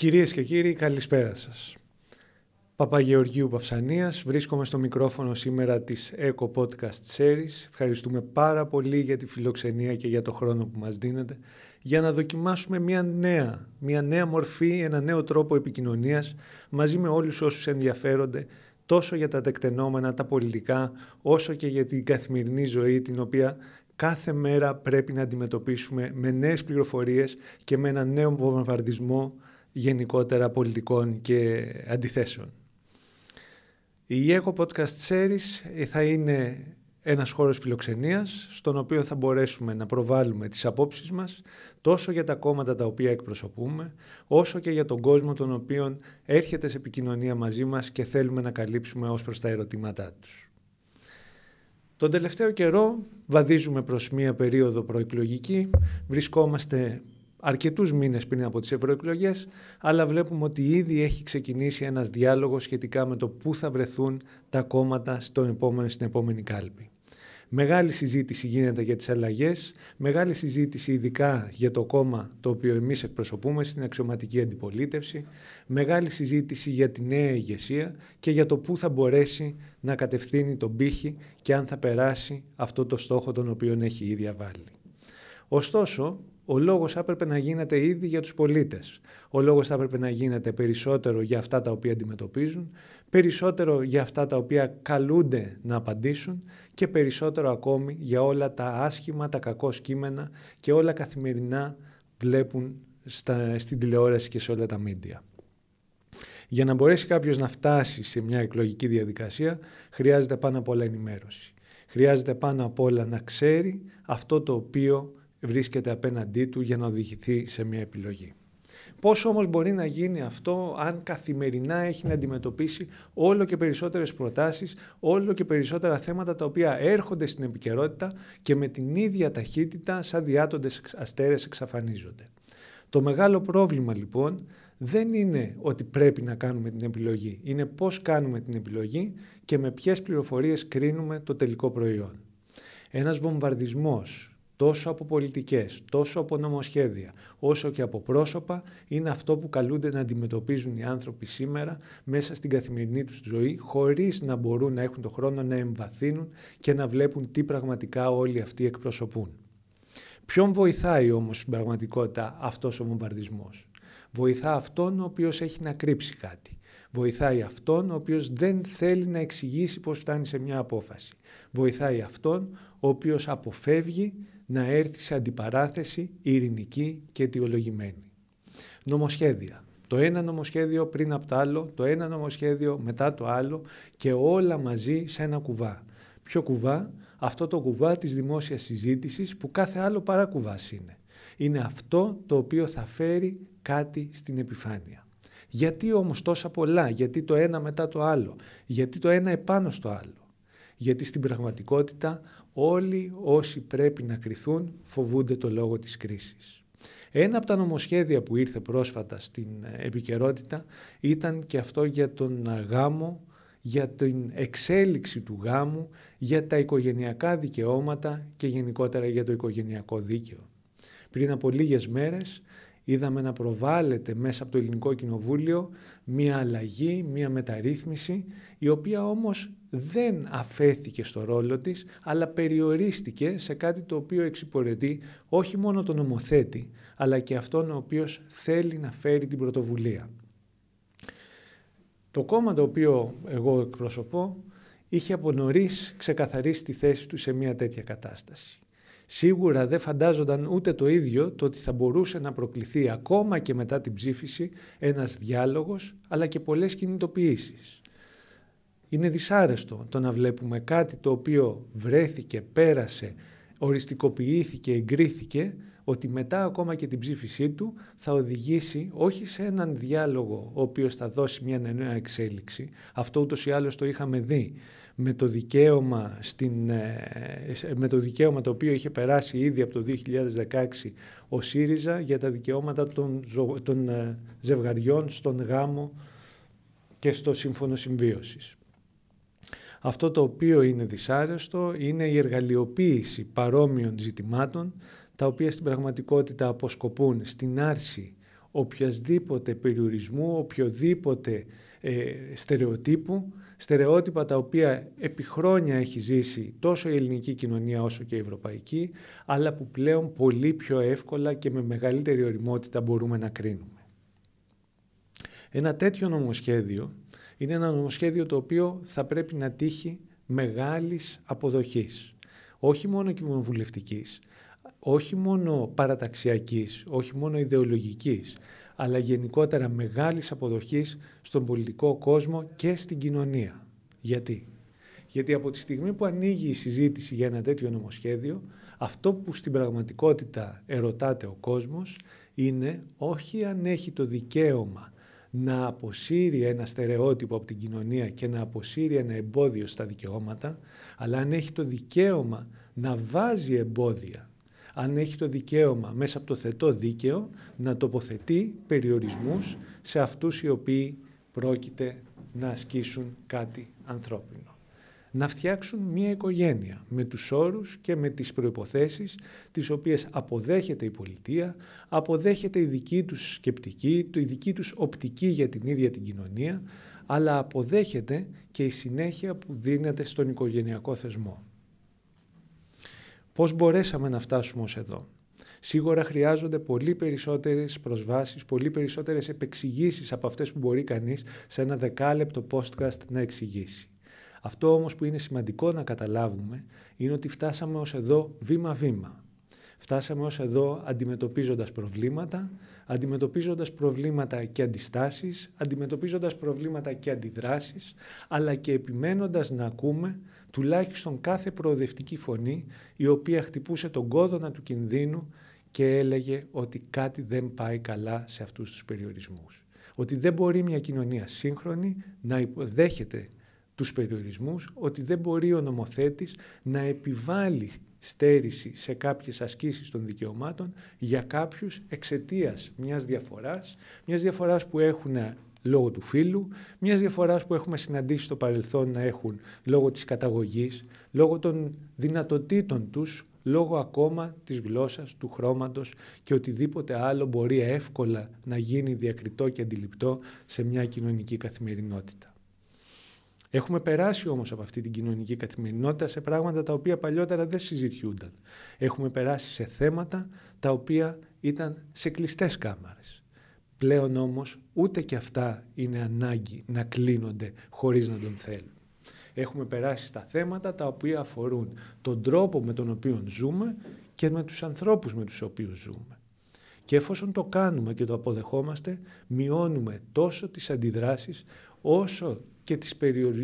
Κυρίες και κύριοι, καλησπέρα σας. Παπαγεωργίου Παυσανίας, βρίσκομαι στο μικρόφωνο σήμερα της Eco Podcast Series. Ευχαριστούμε πάρα πολύ για τη φιλοξενία και για το χρόνο που μας δίνετε για να δοκιμάσουμε μια νέα, μια νέα μορφή, ένα νέο τρόπο επικοινωνίας μαζί με όλους όσους ενδιαφέρονται τόσο για τα τεκτενόμενα, τα πολιτικά, όσο και για την καθημερινή ζωή την οποία κάθε μέρα πρέπει να αντιμετωπίσουμε με νέες πληροφορίες και με ένα νέο βομβαρδισμό γενικότερα πολιτικών και αντιθέσεων. Η Eco Podcast Series θα είναι ένας χώρος φιλοξενίας στον οποίο θα μπορέσουμε να προβάλλουμε τις απόψεις μας τόσο για τα κόμματα τα οποία εκπροσωπούμε όσο και για τον κόσμο τον οποίο έρχεται σε επικοινωνία μαζί μας και θέλουμε να καλύψουμε ως προς τα ερωτήματά τους. Τον τελευταίο καιρό βαδίζουμε προς μία περίοδο προεκλογική, βρισκόμαστε αρκετούς μήνες πριν από τις ευρωεκλογές, αλλά βλέπουμε ότι ήδη έχει ξεκινήσει ένας διάλογος σχετικά με το πού θα βρεθούν τα κόμματα στον επόμενο, στην επόμενη κάλπη. Μεγάλη συζήτηση γίνεται για τις αλλαγές, μεγάλη συζήτηση ειδικά για το κόμμα το οποίο εμείς εκπροσωπούμε στην αξιωματική αντιπολίτευση, μεγάλη συζήτηση για τη νέα ηγεσία και για το πού θα μπορέσει να κατευθύνει τον πύχη και αν θα περάσει αυτό το στόχο τον οποίο έχει ήδη βάλει. Ωστόσο, ο λόγος θα έπρεπε να γίνεται ήδη για τους πολίτες. Ο λόγος θα έπρεπε να γίνεται περισσότερο για αυτά τα οποία αντιμετωπίζουν, περισσότερο για αυτά τα οποία καλούνται να απαντήσουν και περισσότερο ακόμη για όλα τα άσχημα, τα κακό κείμενα και όλα καθημερινά βλέπουν στα, στην τηλεόραση και σε όλα τα μίντια. Για να μπορέσει κάποιος να φτάσει σε μια εκλογική διαδικασία χρειάζεται πάνω απ' όλα ενημέρωση. Χρειάζεται πάνω απ' όλα να ξέρει αυτό το οποίο βρίσκεται απέναντί του για να οδηγηθεί σε μια επιλογή. Πώς όμως μπορεί να γίνει αυτό αν καθημερινά έχει να αντιμετωπίσει όλο και περισσότερες προτάσεις, όλο και περισσότερα θέματα τα οποία έρχονται στην επικαιρότητα και με την ίδια ταχύτητα σαν διάτοντες αστέρες εξαφανίζονται. Το μεγάλο πρόβλημα λοιπόν δεν είναι ότι πρέπει να κάνουμε την επιλογή, είναι πώς κάνουμε την επιλογή και με ποιες πληροφορίες κρίνουμε το τελικό προϊόν. Ένας βομβαρδισμός τόσο από πολιτικές, τόσο από νομοσχέδια, όσο και από πρόσωπα, είναι αυτό που καλούνται να αντιμετωπίζουν οι άνθρωποι σήμερα μέσα στην καθημερινή τους ζωή, χωρίς να μπορούν να έχουν το χρόνο να εμβαθύνουν και να βλέπουν τι πραγματικά όλοι αυτοί εκπροσωπούν. Ποιον βοηθάει όμως στην πραγματικότητα αυτός ο βομβαρδισμός; Βοηθά αυτόν ο οποίος έχει να κρύψει κάτι. Βοηθάει αυτόν ο οποίος δεν θέλει να εξηγήσει πώς φτάνει σε μια απόφαση. Βοηθάει αυτόν ο οποίος αποφεύγει να έρθει σε αντιπαράθεση ειρηνική και αιτιολογημένη. Νομοσχέδια. Το ένα νομοσχέδιο πριν από το άλλο, το ένα νομοσχέδιο μετά το άλλο και όλα μαζί σε ένα κουβά. Ποιο κουβά; Αυτό το κουβά της δημόσιας συζήτησης που κάθε άλλο παρά κουβάς είναι. Είναι αυτό το οποίο θα φέρει κάτι στην επιφάνεια. Γιατί όμως τόσα πολλά, γιατί το ένα μετά το άλλο, γιατί το ένα επάνω στο άλλο; Γιατί στην πραγματικότητα όλοι όσοι πρέπει να κριθούν φοβούνται το λόγο της κρίσης. Ένα από τα νομοσχέδια που ήρθε πρόσφατα στην επικαιρότητα ήταν και αυτό για τον γάμο, για την εξέλιξη του γάμου, για τα οικογενειακά δικαιώματα και γενικότερα για το οικογενειακό δίκαιο. Πριν από λίγες μέρες είδαμε να προβάλλεται μέσα από το Ελληνικό Κοινοβούλιο μία αλλαγή, μία μεταρρύθμιση, η οποία όμως δεν αφέθηκε στο ρόλο της, αλλά περιορίστηκε σε κάτι το οποίο εξυπηρετεί όχι μόνο τον νομοθέτη, αλλά και αυτόν ο οποίος θέλει να φέρει την πρωτοβουλία. Το κόμμα το οποίο εγώ εκπροσωπώ είχε από νωρίς ξεκαθαρίσει τη θέση του σε μια τέτοια κατάσταση. Σίγουρα δεν φαντάζονταν ούτε το ίδιο το ότι θα μπορούσε να προκληθεί ακόμα και μετά την ψήφιση ένας διάλογος αλλά και πολλές κινητοποιήσεις. Είναι δυσάρεστο το να βλέπουμε κάτι το οποίο βρέθηκε, πέρασε, οριστικοποιήθηκε, εγκρίθηκε ότι μετά ακόμα και την ψήφισή του θα οδηγήσει όχι σε έναν διάλογο ο οποίος θα δώσει μια νέα εξέλιξη, αυτό ούτως ή άλλως το είχαμε δει, με το δικαίωμα, στην, ε, με το δικαίωμα το οποίο είχε περάσει ήδη από το 2016 ο ΣΥΡΙΖΑ για τα δικαιώματα των, των ε, ζευγαριών στον γάμο και στο σύμφωνο συμβίωσης. Αυτό το οποίο είναι δυσάρεστο είναι η εργαλειοποίηση παρόμοιων ζητημάτων τα οποία στην πραγματικότητα αποσκοπούν στην άρση οποιασδήποτε περιορισμού, οποιοδήποτε ε, στερεοτύπου, στερεότυπα τα οποία επί χρόνια έχει ζήσει τόσο η ελληνική κοινωνία όσο και η ευρωπαϊκή, αλλά που πλέον πολύ πιο εύκολα και με μεγαλύτερη οριμότητα μπορούμε να κρίνουμε. Ένα τέτοιο νομοσχέδιο είναι ένα νομοσχέδιο το οποίο θα πρέπει να τύχει μεγάλης αποδοχής. Όχι μόνο κοινοβουλευτικής, όχι μόνο παραταξιακής, όχι μόνο ιδεολογικής, αλλά γενικότερα μεγάλης αποδοχής στον πολιτικό κόσμο και στην κοινωνία. Γιατί; Γιατί από τη στιγμή που ανοίγει η συζήτηση για ένα τέτοιο νομοσχέδιο, αυτό που στην πραγματικότητα ερωτάται ο κόσμος είναι όχι αν έχει το δικαίωμα να αποσύρει ένα στερεότυπο από την κοινωνία και να αποσύρει ένα εμπόδιο στα δικαιώματα, αλλά αν έχει το δικαίωμα να βάζει εμπόδια αν έχει το δικαίωμα μέσα από το θετό δίκαιο να τοποθετεί περιορισμούς σε αυτούς οι οποίοι πρόκειται να ασκήσουν κάτι ανθρώπινο. Να φτιάξουν μία οικογένεια με τους όρους και με τις προϋποθέσεις τις οποίες αποδέχεται η πολιτεία, αποδέχεται η δική τους σκεπτική, η δική τους οπτική για την ίδια την κοινωνία, αλλά αποδέχεται και η συνέχεια που δίνεται στον οικογενειακό θεσμό. Πώς μπορέσαμε να φτάσουμε ως εδώ; Σίγουρα χρειάζονται πολύ περισσότερες προσβάσεις, πολύ περισσότερες επεξηγήσεις από αυτές που μπορεί κανείς σε ένα δεκάλεπτο podcast να εξηγήσει. Αυτό όμως που είναι σημαντικό να καταλάβουμε είναι ότι φτάσαμε ως εδώ βήμα-βήμα. Φτάσαμε ως εδώ αντιμετωπίζοντας προβλήματα, αντιμετωπίζοντας προβλήματα και αντιστάσεις, αντιμετωπίζοντας προβλήματα και αντιδράσεις, αλλά και επιμένοντας να ακούμε τουλάχιστον κάθε προοδευτική φωνή η οποία χτυπούσε τον κόδωνα του κινδύνου και έλεγε ότι κάτι δεν πάει καλά σε αυτούς τους περιορισμούς. Ότι δεν μπορεί μια κοινωνία σύγχρονη να υποδέχεται τους περιορισμούς, ότι δεν μπορεί ο νομοθέτης να επιβάλλει στέρηση σε κάποιες ασκήσεις των δικαιωμάτων για κάποιους εξαιτίας μιας διαφοράς, μιας διαφοράς που έχουν λόγω του φύλου, μιας διαφοράς που έχουμε συναντήσει στο παρελθόν να έχουν λόγω της καταγωγής, λόγω των δυνατοτήτων τους, λόγω ακόμα της γλώσσας, του χρώματος και οτιδήποτε άλλο μπορεί εύκολα να γίνει διακριτό και αντιληπτό σε μια κοινωνική καθημερινότητα. Έχουμε περάσει όμως από αυτή την κοινωνική καθημερινότητα σε πράγματα τα οποία παλιότερα δεν συζητιούνταν. Έχουμε περάσει σε θέματα τα οποία ήταν σε κλειστές κάμαρες. Πλέον όμως ούτε και αυτά είναι ανάγκη να κλείνονται χωρίς να τον θέλουν. Έχουμε περάσει στα θέματα τα οποία αφορούν τον τρόπο με τον οποίο ζούμε και με τους ανθρώπους με τους οποίους ζούμε. Και εφόσον το κάνουμε και το αποδεχόμαστε, μειώνουμε τόσο τις αντιδράσεις όσο και, τις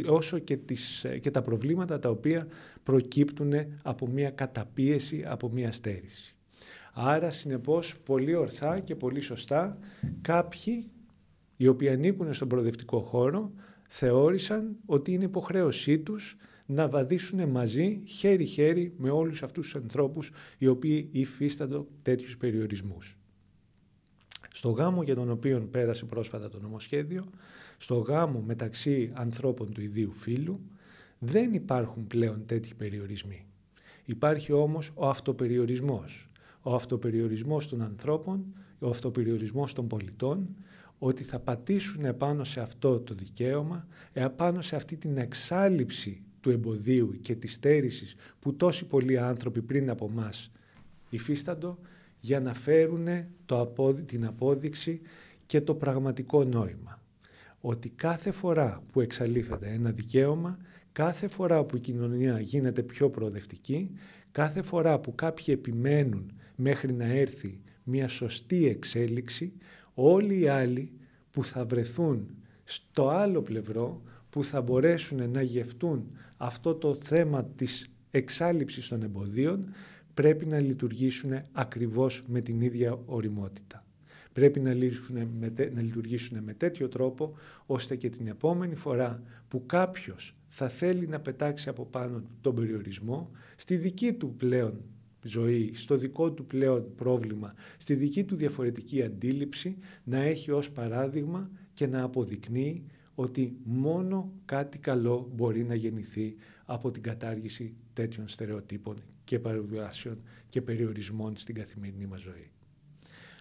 όσο και, τις, και τα προβλήματα τα οποία προκύπτουν από μια καταπίεση, από μια στέρηση. Άρα, συνεπώς, πολύ ορθά και πολύ σωστά, κάποιοι οι οποίοι ανήκουν στον προοδευτικό χώρο θεώρησαν ότι είναι υποχρέωσή τους να βαδίσουν μαζί, χέρι-χέρι, με όλους αυτούς τους ανθρώπους οι οποίοι υφίστανται τέτοιους περιορισμούς. Στο γάμο για τον οποίο πέρασε πρόσφατα το νομοσχέδιο, στο γάμο μεταξύ ανθρώπων του ιδίου φύλου, δεν υπάρχουν πλέον τέτοιοι περιορισμοί. Υπάρχει όμως ο αυτοπεριορισμός. Ο αυτοπεριορισμός των ανθρώπων, ο αυτοπεριορισμός των πολιτών, ότι θα πατήσουν επάνω σε αυτό το δικαίωμα, επάνω σε αυτή την εξάλληψη του εμποδίου και της στέρησης που τόσοι πολλοί άνθρωποι πριν από μας υφίσταντο για να φέρουν το την απόδειξη και το πραγματικό νόημα. Ότι κάθε φορά που εξαλείφεται ένα δικαίωμα, κάθε φορά που η κοινωνία γίνεται πιο προοδευτική, κάθε φορά που κάποιοι επιμένουν μέχρι να έρθει μια σωστή εξέλιξη, όλοι οι άλλοι που θα βρεθούν στο άλλο πλευρό, που θα μπορέσουν να γευτούν αυτό το θέμα της εξάλληψης των εμποδίων, πρέπει να λειτουργήσουν ακριβώς με την ίδια οριμότητα. Πρέπει να, με, να λειτουργήσουν με τέτοιο τρόπο, ώστε και την επόμενη φορά που κάποιος θα θέλει να πετάξει από πάνω τον περιορισμό, στη δική του πλέον ζωή, στο δικό του πλέον πρόβλημα, στη δική του διαφορετική αντίληψη, να έχει ως παράδειγμα και να αποδεικνύει ότι μόνο κάτι καλό μπορεί να γεννηθεί από την κατάργηση τέτοιων στερεοτύπων και παρεμβάσεων και περιορισμών στην καθημερινή μας ζωή.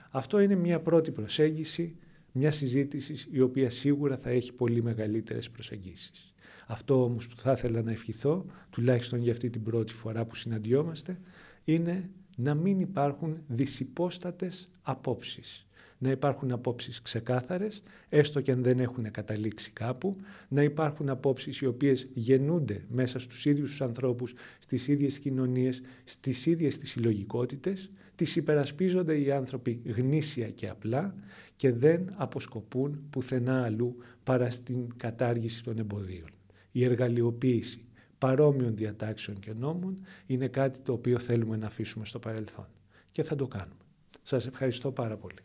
Αυτό είναι μια πρώτη προσέγγιση, μια συζήτηση η οποία σίγουρα θα έχει πολύ μεγαλύτερες προσεγγίσεις. Αυτό όμως που θα ήθελα να ευχηθώ, τουλάχιστον για αυτή την πρώτη φορά που συναντιόμαστε, είναι να μην υπάρχουν δυσυπόστατες απόψεις. Να υπάρχουν απόψεις ξεκάθαρες, έστω και αν δεν έχουν καταλήξει κάπου, να υπάρχουν απόψεις οι οποίες γεννούνται μέσα στους ίδιους τους ανθρώπους, στις ίδιες κοινωνίες, στις ίδιες τις συλλογικότητες, τις υπερασπίζονται οι άνθρωποι γνήσια και απλά και δεν αποσκοπούν πουθενά αλλού παρά στην κατάργηση των εμποδίων. Η εργαλειοποίηση παρόμοιων διατάξεων και νόμων είναι κάτι το οποίο θέλουμε να αφήσουμε στο παρελθόν. Και θα το κάνουμε. Σας ευχαριστώ πάρα πολύ.